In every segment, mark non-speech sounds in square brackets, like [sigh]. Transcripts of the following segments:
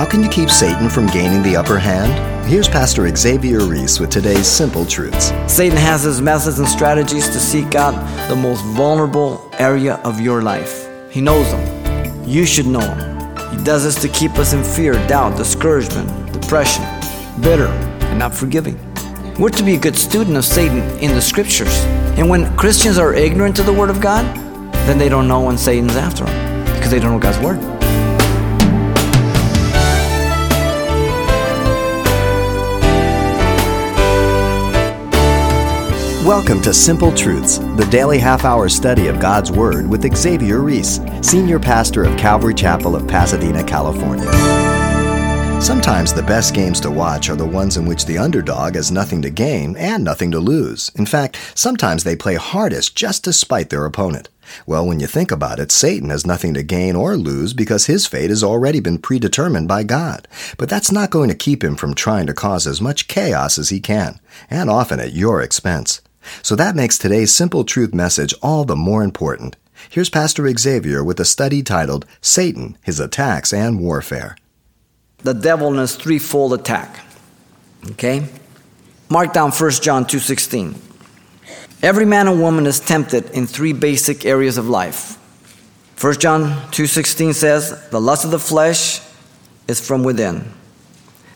How can you keep Satan from gaining the upper hand? Here's Pastor Xavier Ries with today's simple truths. Satan has his methods and strategies to seek out the most vulnerable area of your life. He knows them. You should know them. He does this to keep us in fear, doubt, discouragement, depression, bitter, and not forgiving. We're to be a good student of Satan in the scriptures. And when Christians are ignorant to the Word of God, then they don't know when Satan's after them because they don't know God's Word. Welcome to Simple Truths, the daily half hour study of God's Word with Xavier Ries, Senior Pastor of Calvary Chapel of Pasadena, California. Sometimes the best games to watch are the ones in which the underdog has nothing to gain and nothing to lose. In fact, sometimes they play hardest just to spite their opponent. Well, when you think about it, Satan has nothing to gain or lose because his fate has already been predetermined by God. But that's not going to keep him from trying to cause as much chaos as he can, and often at your expense. So that makes today's simple truth message all the more important. Here's Pastor Xavier with a study titled Satan, His Attacks and Warfare. The devil and his threefold attack. Okay? Mark down 1 John 2:16. Every man and woman is tempted in three basic areas of life. 1 John 2:16 says, "The lust of the flesh is from within.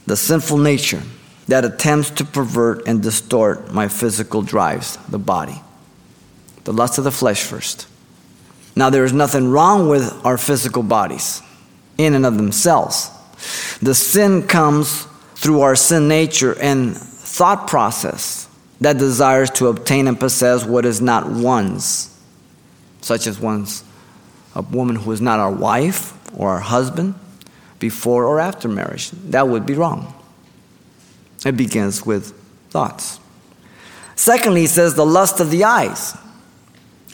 The sinful nature that attempts to pervert and distort my physical drives, the body. The lust of the flesh first. Now, there is nothing wrong with our physical bodies in and of themselves. The sin comes through our sin nature and thought process that desires to obtain and possess what is not one's, such as one's a woman who is not our wife or our husband before or after marriage. That would be wrong. It begins with thoughts. Secondly, he says the lust of the eyes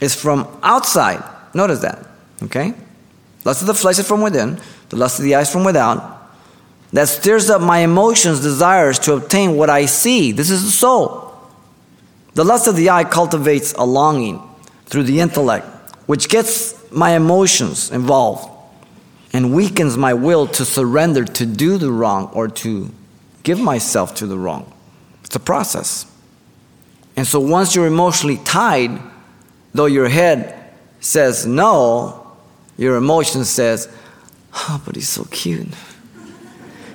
is from outside. Notice that, okay? Lust of the flesh is from within, the lust of the eyes from without. That stirs up my emotions, desires to obtain what I see. This is the soul. The lust of the eye cultivates a longing through the intellect, which gets my emotions involved and weakens my will to surrender to do the wrong or to give myself to the wrong. It's a process. And so once you're emotionally tied, though your head says no, your emotion says, oh, but he's so cute.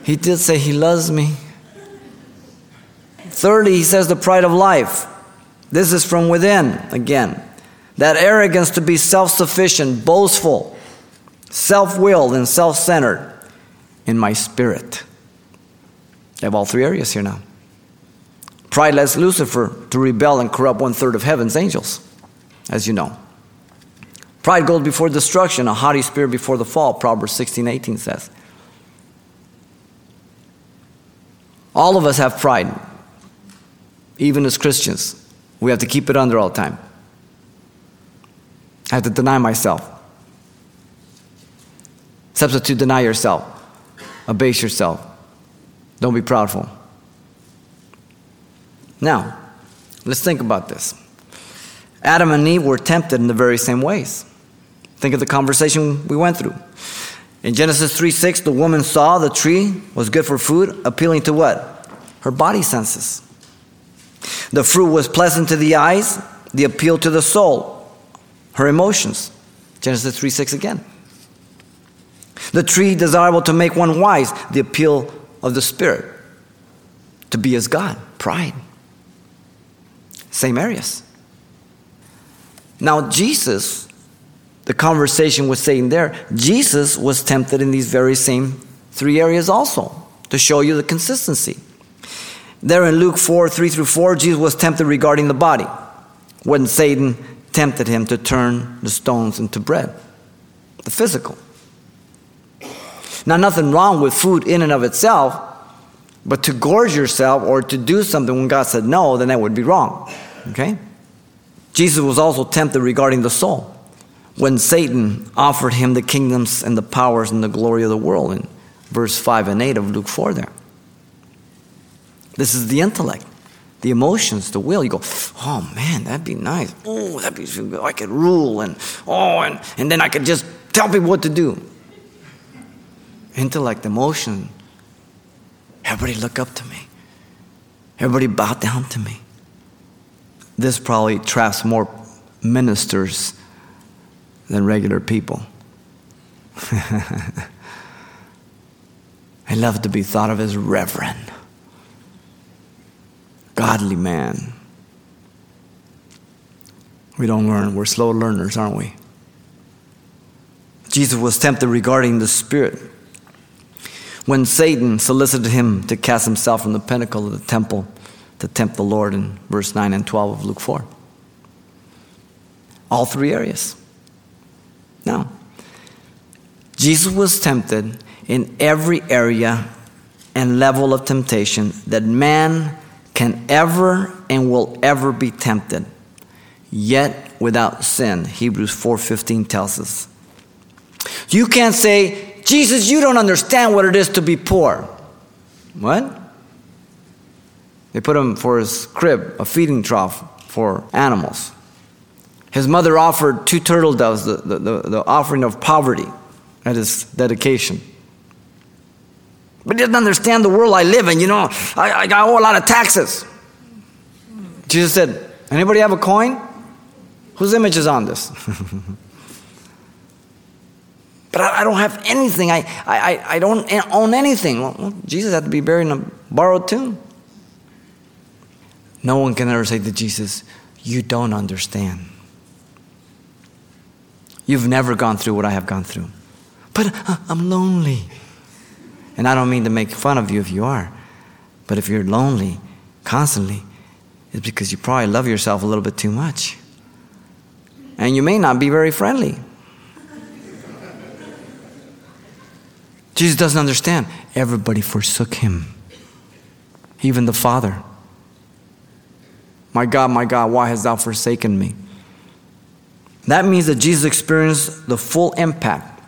He did say he loves me. Thirdly, he says the pride of life. This is from within, again. That arrogance to be self sufficient, boastful, self willed, and self centered in my spirit. I have all three areas here now. Pride led Lucifer to rebel and corrupt one third of heaven's angels, as you know. Pride goes before destruction, a haughty spirit before the fall, Proverbs 16 18 says. All of us have pride, even as Christians. We have to keep it under all the time. I have to deny myself. Substitute deny yourself, abase yourself. Don't be proudful. Now, let's think about this. Adam and Eve were tempted in the very same ways. Think of the conversation we went through. In Genesis 3 6, the woman saw the tree was good for food, appealing to what? Her body senses. The fruit was pleasant to the eyes, the appeal to the soul, her emotions. Genesis 3 6 again. The tree desirable to make one wise, the appeal of the Spirit to be as God, pride. Same areas. Now, Jesus, the conversation was saying there, Jesus was tempted in these very same three areas also to show you the consistency. There in Luke 4 3 through 4, Jesus was tempted regarding the body when Satan tempted him to turn the stones into bread, the physical. Now, nothing wrong with food in and of itself, but to gorge yourself or to do something when God said no, then that would be wrong. Okay? Jesus was also tempted regarding the soul when Satan offered him the kingdoms and the powers and the glory of the world in verse 5 and 8 of Luke 4 there. This is the intellect, the emotions, the will. You go, oh man, that'd be nice. Oh, that'd be so good. I could rule and oh, and, and then I could just tell people what to do. Intellect, emotion. Everybody look up to me. Everybody bow down to me. This probably traps more ministers than regular people. [laughs] I love to be thought of as reverend, godly man. We don't learn, we're slow learners, aren't we? Jesus was tempted regarding the Spirit. When Satan solicited him to cast himself from the pinnacle of the temple to tempt the Lord in verse 9 and 12 of Luke 4. All three areas. Now, Jesus was tempted in every area and level of temptation that man can ever and will ever be tempted, yet without sin. Hebrews 4:15 tells us. You can't say, "Jesus, you don't understand what it is to be poor." What? They put him for his crib, a feeding trough for animals. His mother offered two turtle doves, the, the, the, the offering of poverty at his dedication. But he doesn't understand the world I live in. You know, I, I owe a lot of taxes. Jesus said, Anybody have a coin? Whose image is on this? [laughs] but I, I, don't have anything. I, I, I don't own anything. Well, Jesus had to be buried in a borrowed tomb. No one can ever say to Jesus, You don't understand. You've never gone through what I have gone through but uh, I'm lonely. And I don't mean to make fun of you if you are, but if you're lonely constantly, it's because you probably love yourself a little bit too much. And you may not be very friendly. Jesus doesn't understand. Everybody forsook him, even the Father. My God, my God, why hast thou forsaken me? That means that Jesus experienced the full impact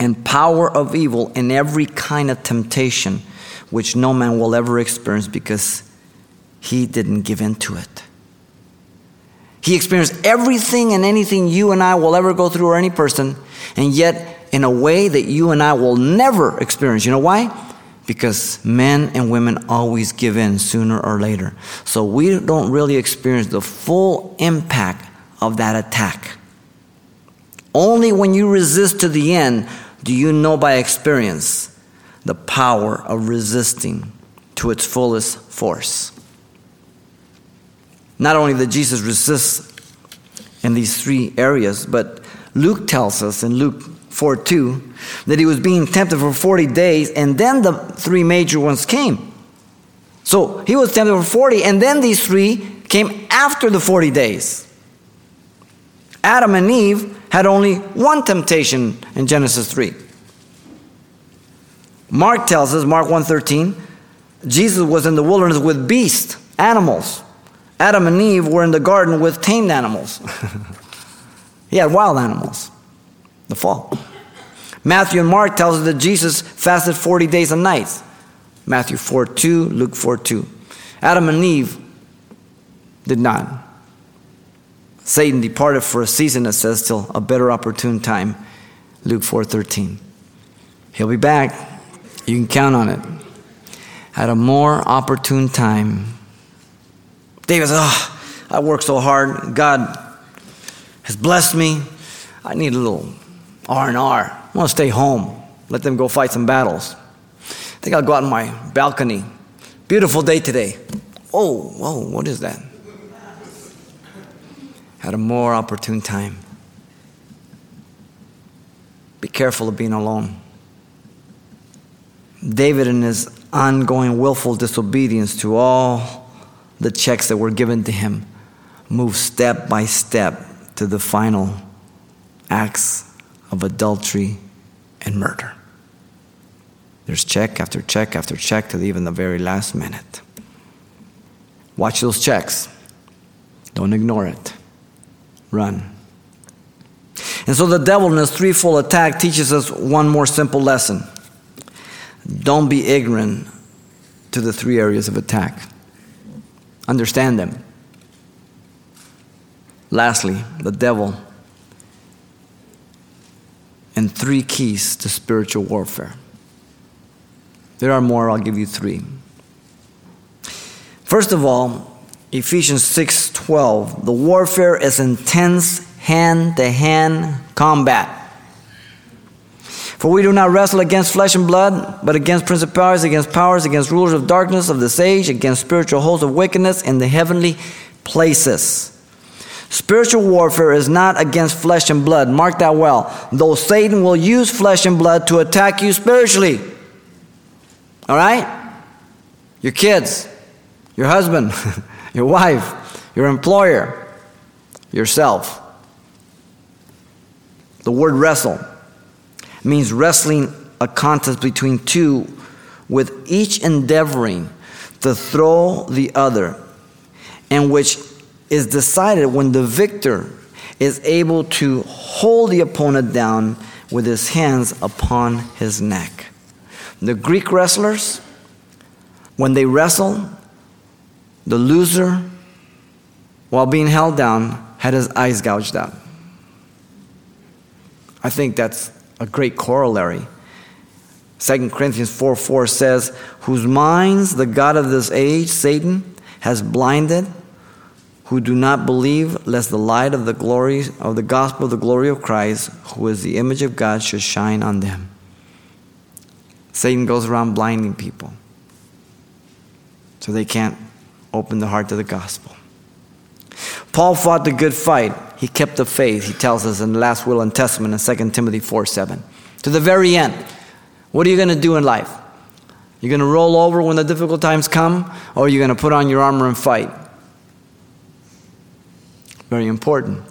and power of evil in every kind of temptation which no man will ever experience because he didn't give in to it. He experienced everything and anything you and I will ever go through, or any person, and yet in a way that you and I will never experience. You know why? Because men and women always give in sooner or later. So we don't really experience the full impact of that attack. Only when you resist to the end do you know by experience the power of resisting to its fullest force? Not only did Jesus resist in these three areas, but Luke tells us in Luke 4 2 that he was being tempted for 40 days, and then the three major ones came. So he was tempted for 40, and then these three came after the 40 days. Adam and Eve had only one temptation in Genesis 3. Mark tells us, Mark 1:13, Jesus was in the wilderness with beasts, animals. Adam and Eve were in the garden with tamed animals. [laughs] he had wild animals. The fall. Matthew and Mark tells us that Jesus fasted 40 days and nights. Matthew 4 2, Luke 4 2. Adam and Eve did not. Satan departed for a season, it says, till a better opportune time. Luke 4:13. He'll be back. You can count on it. At a more opportune time. David says, Oh, I worked so hard. God has blessed me. I need a little R and R. I want to stay home. Let them go fight some battles. I think I'll go out on my balcony. Beautiful day today. Oh, whoa, what is that? Had a more opportune time. Be careful of being alone. David, in his ongoing willful disobedience to all the checks that were given to him, moved step by step to the final acts of adultery and murder. There's check after check after check to even the very last minute. Watch those checks. Don't ignore it run. And so the devil in his threefold attack teaches us one more simple lesson. Don't be ignorant to the three areas of attack. Understand them. Lastly, the devil and three keys to spiritual warfare. There are more, I'll give you three. First of all, Ephesians 6:12, the warfare is intense hand-to-hand combat. For we do not wrestle against flesh and blood, but against principalities, against powers, against rulers of darkness of this age, against spiritual hosts of wickedness in the heavenly places. Spiritual warfare is not against flesh and blood. Mark that well. Though Satan will use flesh and blood to attack you spiritually. All right? Your kids, your husband, [laughs] your wife, your employer, yourself. The word wrestle means wrestling a contest between two, with each endeavoring to throw the other, and which is decided when the victor is able to hold the opponent down with his hands upon his neck. The Greek wrestlers, when they wrestle, the loser, while being held down, had his eyes gouged out. I think that's a great corollary. 2 Corinthians 4 4 says, Whose minds the God of this age, Satan, has blinded who do not believe, lest the light of the glory of the gospel of the glory of Christ, who is the image of God, should shine on them. Satan goes around blinding people so they can't open the heart to the gospel. Paul fought the good fight. He kept the faith, he tells us in the last will and testament in 2 Timothy 4 7. To the very end. What are you going to do in life? You're going to roll over when the difficult times come, or you're you going to put on your armor and fight? Very important.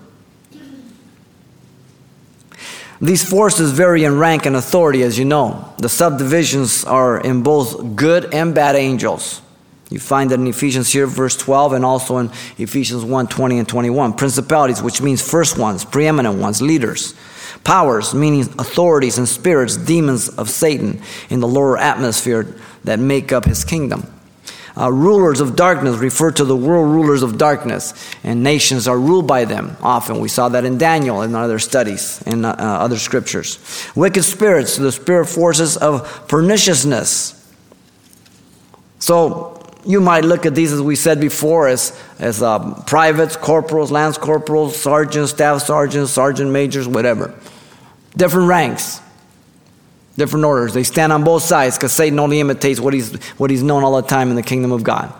These forces vary in rank and authority, as you know. The subdivisions are in both good and bad angels. You find that in Ephesians here, verse 12, and also in Ephesians 1 20 and 21. Principalities, which means first ones, preeminent ones, leaders. Powers, meaning authorities and spirits, demons of Satan in the lower atmosphere that make up his kingdom. Uh, rulers of darkness refer to the world rulers of darkness, and nations are ruled by them often. We saw that in Daniel and other studies in uh, uh, other scriptures. Wicked spirits, the spirit forces of perniciousness. So, you might look at these, as we said before, as, as uh, privates, corporals, lance corporals, sergeants, staff sergeants, sergeant majors, whatever. Different ranks different orders. They stand on both sides because Satan only imitates what he's, what he's known all the time in the kingdom of God.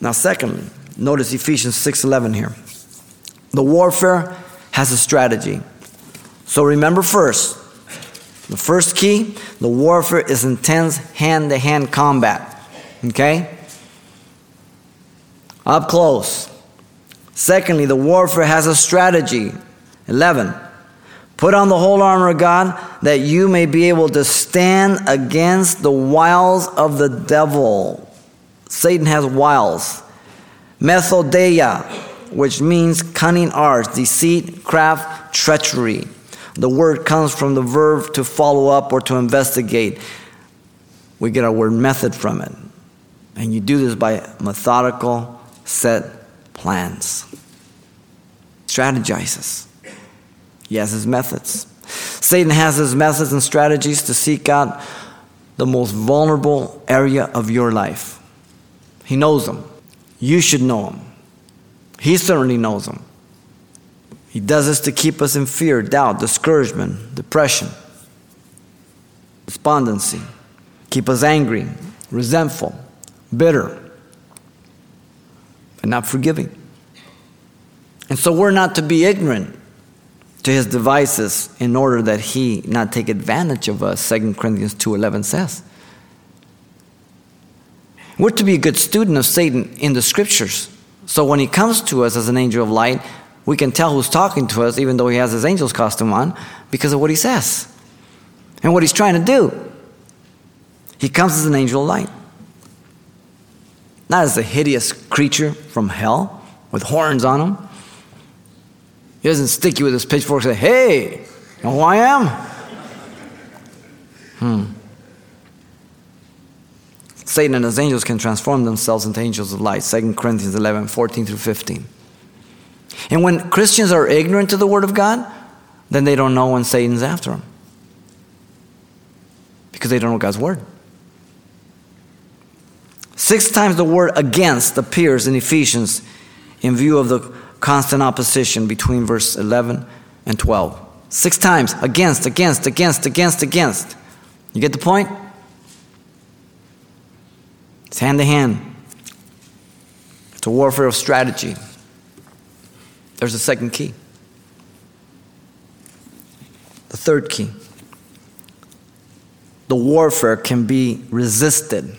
Now, secondly, notice Ephesians 6.11 here. The warfare has a strategy. So remember first, the first key, the warfare is intense hand-to-hand combat. Okay? Up close. Secondly, the warfare has a strategy. 11. Put on the whole armor of God that you may be able to stand against the wiles of the devil. Satan has wiles. Methodeia, which means cunning arts, deceit, craft, treachery. The word comes from the verb to follow up or to investigate. We get our word method from it. And you do this by methodical set plans. Strategizes. He has his methods. Satan has his methods and strategies to seek out the most vulnerable area of your life. He knows them. You should know them. He certainly knows them. He does this to keep us in fear, doubt, discouragement, depression, despondency, keep us angry, resentful, bitter, and not forgiving. And so we're not to be ignorant to his devices in order that he not take advantage of us 2 corinthians 2.11 says. We're to be a good student of satan in the scriptures. So when he comes to us as an angel of light we can tell who's talking to us even though he has his angel's costume on because of what he says and what he's trying to do. He comes as an angel of light. Not as a hideous creature from hell with horns on him he doesn't stick you with his pitchfork and say, hey, you know who I am? Hmm. Satan and his angels can transform themselves into angels of light. 2 Corinthians 11, 14 through 15. And when Christians are ignorant to the Word of God, then they don't know when Satan's after them. Because they don't know God's word. Six times the word against appears in Ephesians in view of the constant opposition between verse 11 and 12. Six times against, against, against, against, against. You get the point? It's hand to hand. It's a warfare of strategy. There's a second key. The third key. The warfare can be resisted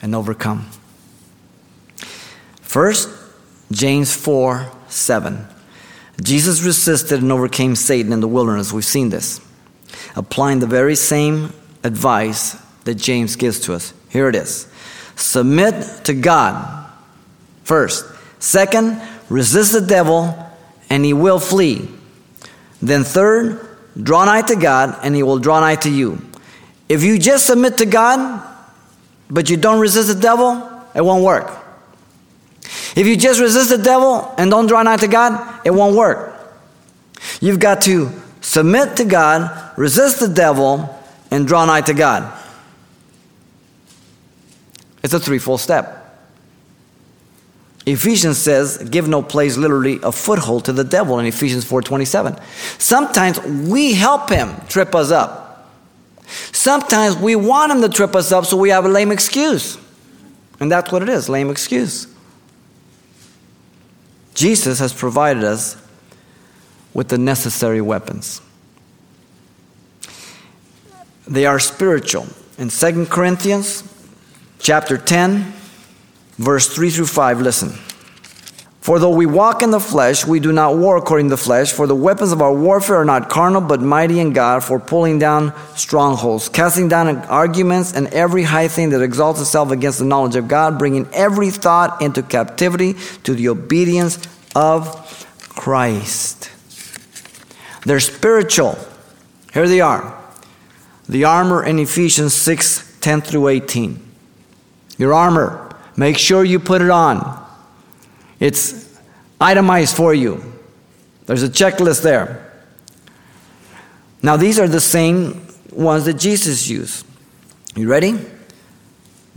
and overcome. First, James 4 7. Jesus resisted and overcame Satan in the wilderness. We've seen this. Applying the very same advice that James gives to us. Here it is Submit to God first. Second, resist the devil and he will flee. Then, third, draw nigh to God and he will draw nigh to you. If you just submit to God, but you don't resist the devil, it won't work. If you just resist the devil and don't draw nigh to God, it won't work. You've got to submit to God, resist the devil, and draw nigh to God. It's a threefold step. Ephesians says, give no place literally a foothold to the devil in Ephesians 4:27. Sometimes we help him trip us up. Sometimes we want him to trip us up so we have a lame excuse. And that's what it is, lame excuse. Jesus has provided us with the necessary weapons. They are spiritual. In 2 Corinthians chapter 10, verse 3 through 5, listen. For though we walk in the flesh, we do not war according to the flesh. For the weapons of our warfare are not carnal, but mighty in God for pulling down strongholds, casting down arguments and every high thing that exalts itself against the knowledge of God, bringing every thought into captivity to the obedience of Christ. They're spiritual. Here they are. The armor in Ephesians 6 10 through 18. Your armor, make sure you put it on. It's itemized for you. There's a checklist there. Now, these are the same ones that Jesus used. You ready?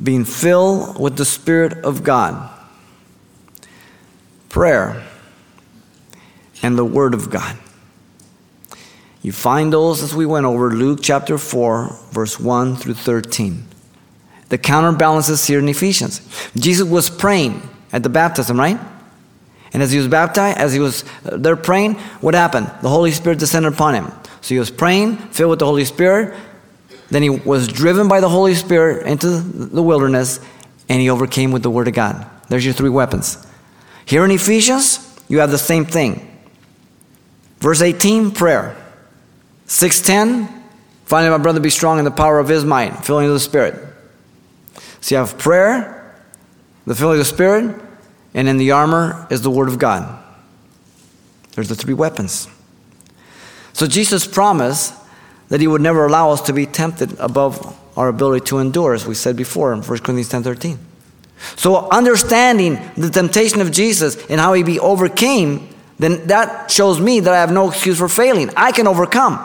Being filled with the Spirit of God, prayer, and the Word of God. You find those as we went over Luke chapter 4, verse 1 through 13. The counterbalances here in Ephesians. Jesus was praying at the baptism, right? And as he was baptized, as he was uh, there praying, what happened? The Holy Spirit descended upon him. So he was praying, filled with the Holy Spirit. Then he was driven by the Holy Spirit into the wilderness, and he overcame with the Word of God. There's your three weapons. Here in Ephesians, you have the same thing. Verse 18, prayer. 610, finally, my brother, be strong in the power of his might, filling of the Spirit. So you have prayer, the filling of the Spirit, and in the armor is the Word of God. There's the three weapons. So Jesus promised that He would never allow us to be tempted above our ability to endure, as we said before in 1 Corinthians 10 13. So, understanding the temptation of Jesus and how He be overcame, then that shows me that I have no excuse for failing. I can overcome.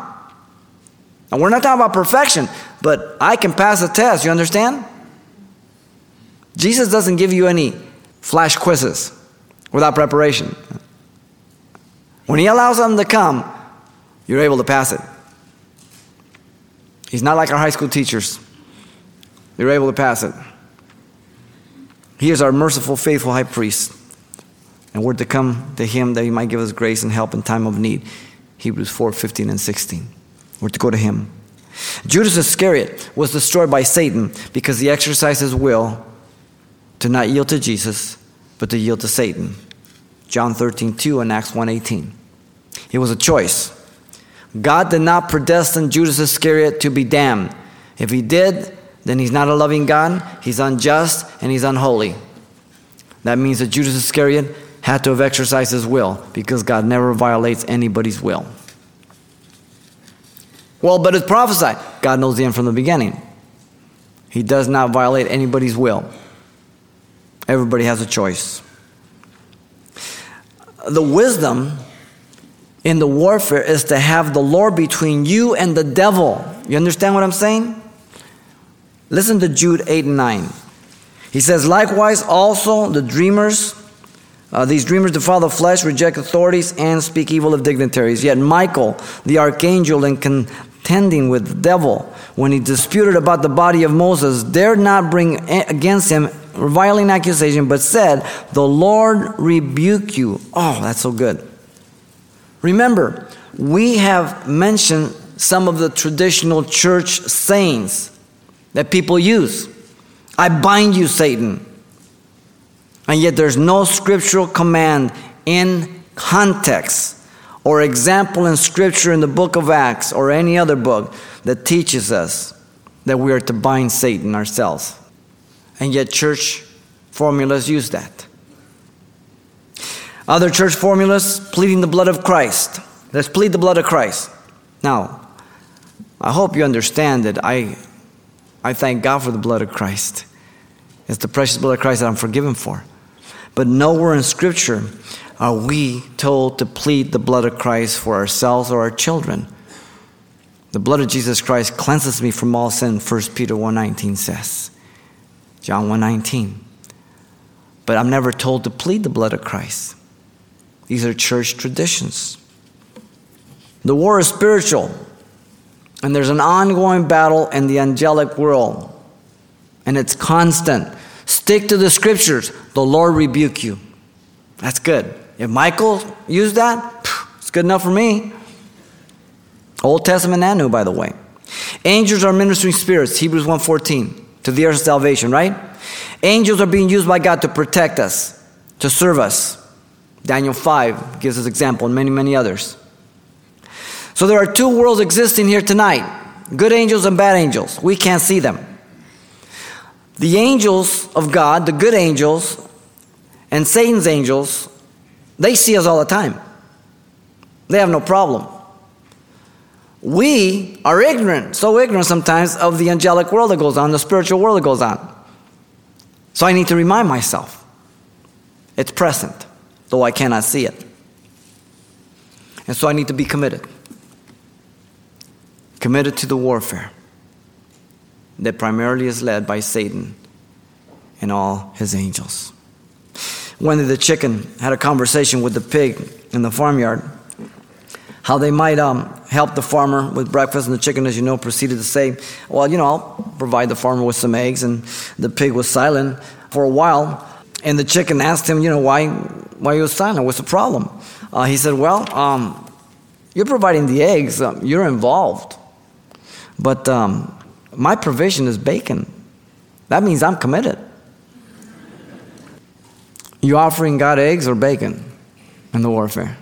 And we're not talking about perfection, but I can pass the test. You understand? Jesus doesn't give you any flash quizzes without preparation. When He allows them to come, you're able to pass it. He's not like our high school teachers, they're able to pass it. He is our merciful, faithful high priest. And we're to come to him that he might give us grace and help in time of need. Hebrews 4 15 and 16. We're to go to him. Judas Iscariot was destroyed by Satan because he exercised his will to not yield to Jesus, but to yield to Satan. John 13, 2 and Acts 1 18. It was a choice. God did not predestine Judas Iscariot to be damned. If he did, then he's not a loving God, he's unjust, and he's unholy. That means that Judas Iscariot had to have exercised his will because God never violates anybody's will. Well, but it's prophesied. God knows the end from the beginning. He does not violate anybody's will. Everybody has a choice. The wisdom in the warfare is to have the Lord between you and the devil. You understand what I'm saying? Listen to Jude 8 and 9. He says, Likewise, also the dreamers, uh, these dreamers defile the flesh, reject authorities, and speak evil of dignitaries. Yet Michael, the archangel, in contending with the devil, when he disputed about the body of Moses, dared not bring against him reviling accusation, but said, The Lord rebuke you. Oh, that's so good. Remember, we have mentioned some of the traditional church sayings that people use. I bind you, Satan. And yet there's no scriptural command in context or example in scripture in the book of Acts or any other book that teaches us that we are to bind Satan ourselves. And yet church formulas use that. Other church formulas, pleading the blood of Christ. Let's plead the blood of Christ. Now, I hope you understand that I, I thank God for the blood of Christ. It's the precious blood of Christ that I'm forgiven for. But nowhere in Scripture are we told to plead the blood of Christ for ourselves or our children. The blood of Jesus Christ cleanses me from all sin, 1 Peter 1.19 says. John 1.19. But I'm never told to plead the blood of Christ. These are church traditions. The war is spiritual, and there's an ongoing battle in the angelic world, and it's constant. Stick to the scriptures. The Lord rebuke you. That's good. If Michael used that, it's good enough for me. Old Testament and New, by the way. Angels are ministering spirits, Hebrews 1.14, to the earth's salvation, right? Angels are being used by God to protect us, to serve us. Daniel 5 gives us example, and many, many others. So there are two worlds existing here tonight good angels and bad angels. We can't see them. The angels of God, the good angels, and Satan's angels, they see us all the time. They have no problem. We are ignorant, so ignorant sometimes of the angelic world that goes on, the spiritual world that goes on. So I need to remind myself it's present, though I cannot see it. And so I need to be committed committed to the warfare that primarily is led by Satan and all his angels. Wendy the chicken had a conversation with the pig in the farmyard. How they might um, help the farmer with breakfast, and the chicken, as you know, proceeded to say, Well, you know, I'll provide the farmer with some eggs. And the pig was silent for a while. And the chicken asked him, You know, why, why he was silent? What's the problem? Uh, he said, Well, um, you're providing the eggs, um, you're involved. But um, my provision is bacon. That means I'm committed. You offering God eggs or bacon in the warfare?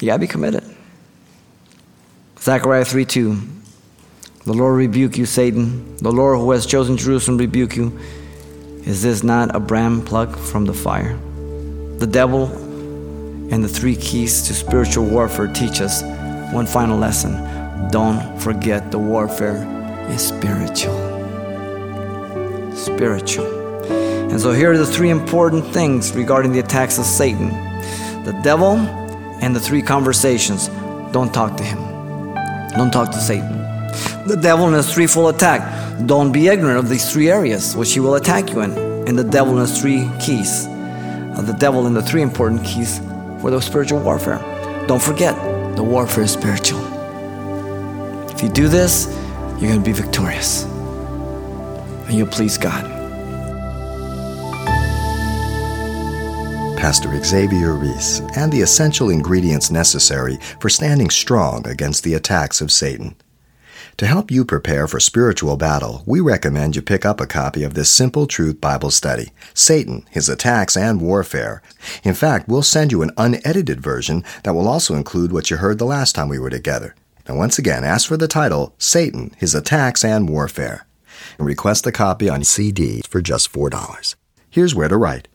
You gotta be committed. Zechariah 3 2. The Lord rebuke you, Satan. The Lord who has chosen Jerusalem rebuke you. Is this not a brand plucked from the fire? The devil and the three keys to spiritual warfare teach us one final lesson don't forget the warfare is spiritual. Spiritual. And so here are the three important things regarding the attacks of Satan the devil and the three conversations. Don't talk to him, don't talk to Satan. The devil in his threefold attack. Don't be ignorant of these three areas which he will attack you in. And the devil in his three keys. Uh, the devil in the three important keys for the spiritual warfare. Don't forget, the warfare is spiritual. If you do this, you're going to be victorious. And you'll please God. Pastor Xavier Ries and the essential ingredients necessary for standing strong against the attacks of Satan. To help you prepare for spiritual battle, we recommend you pick up a copy of this Simple Truth Bible study, Satan, His Attacks and Warfare. In fact, we'll send you an unedited version that will also include what you heard the last time we were together. Now, once again, ask for the title Satan, His Attacks and Warfare, and request a copy on CD for just $4. Here's where to write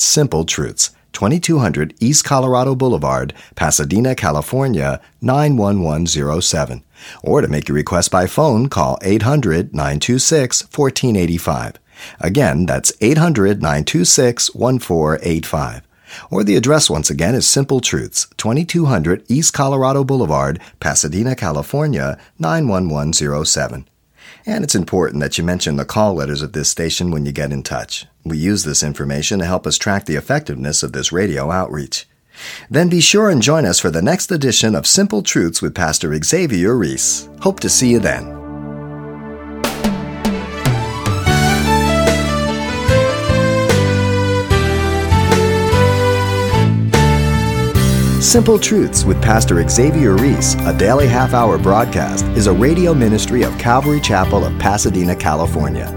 Simple Truths, 2200 East Colorado Boulevard, Pasadena, California, 91107. Or to make your request by phone, call 800 926 1485. Again, that's 800 926 1485. Or the address once again is Simple Truths, 2200 East Colorado Boulevard, Pasadena, California, 91107. And it's important that you mention the call letters of this station when you get in touch. We use this information to help us track the effectiveness of this radio outreach. Then be sure and join us for the next edition of Simple Truths with Pastor Xavier Ries. Hope to see you then. Simple Truths with Pastor Xavier Ries, a daily half hour broadcast, is a radio ministry of Calvary Chapel of Pasadena, California.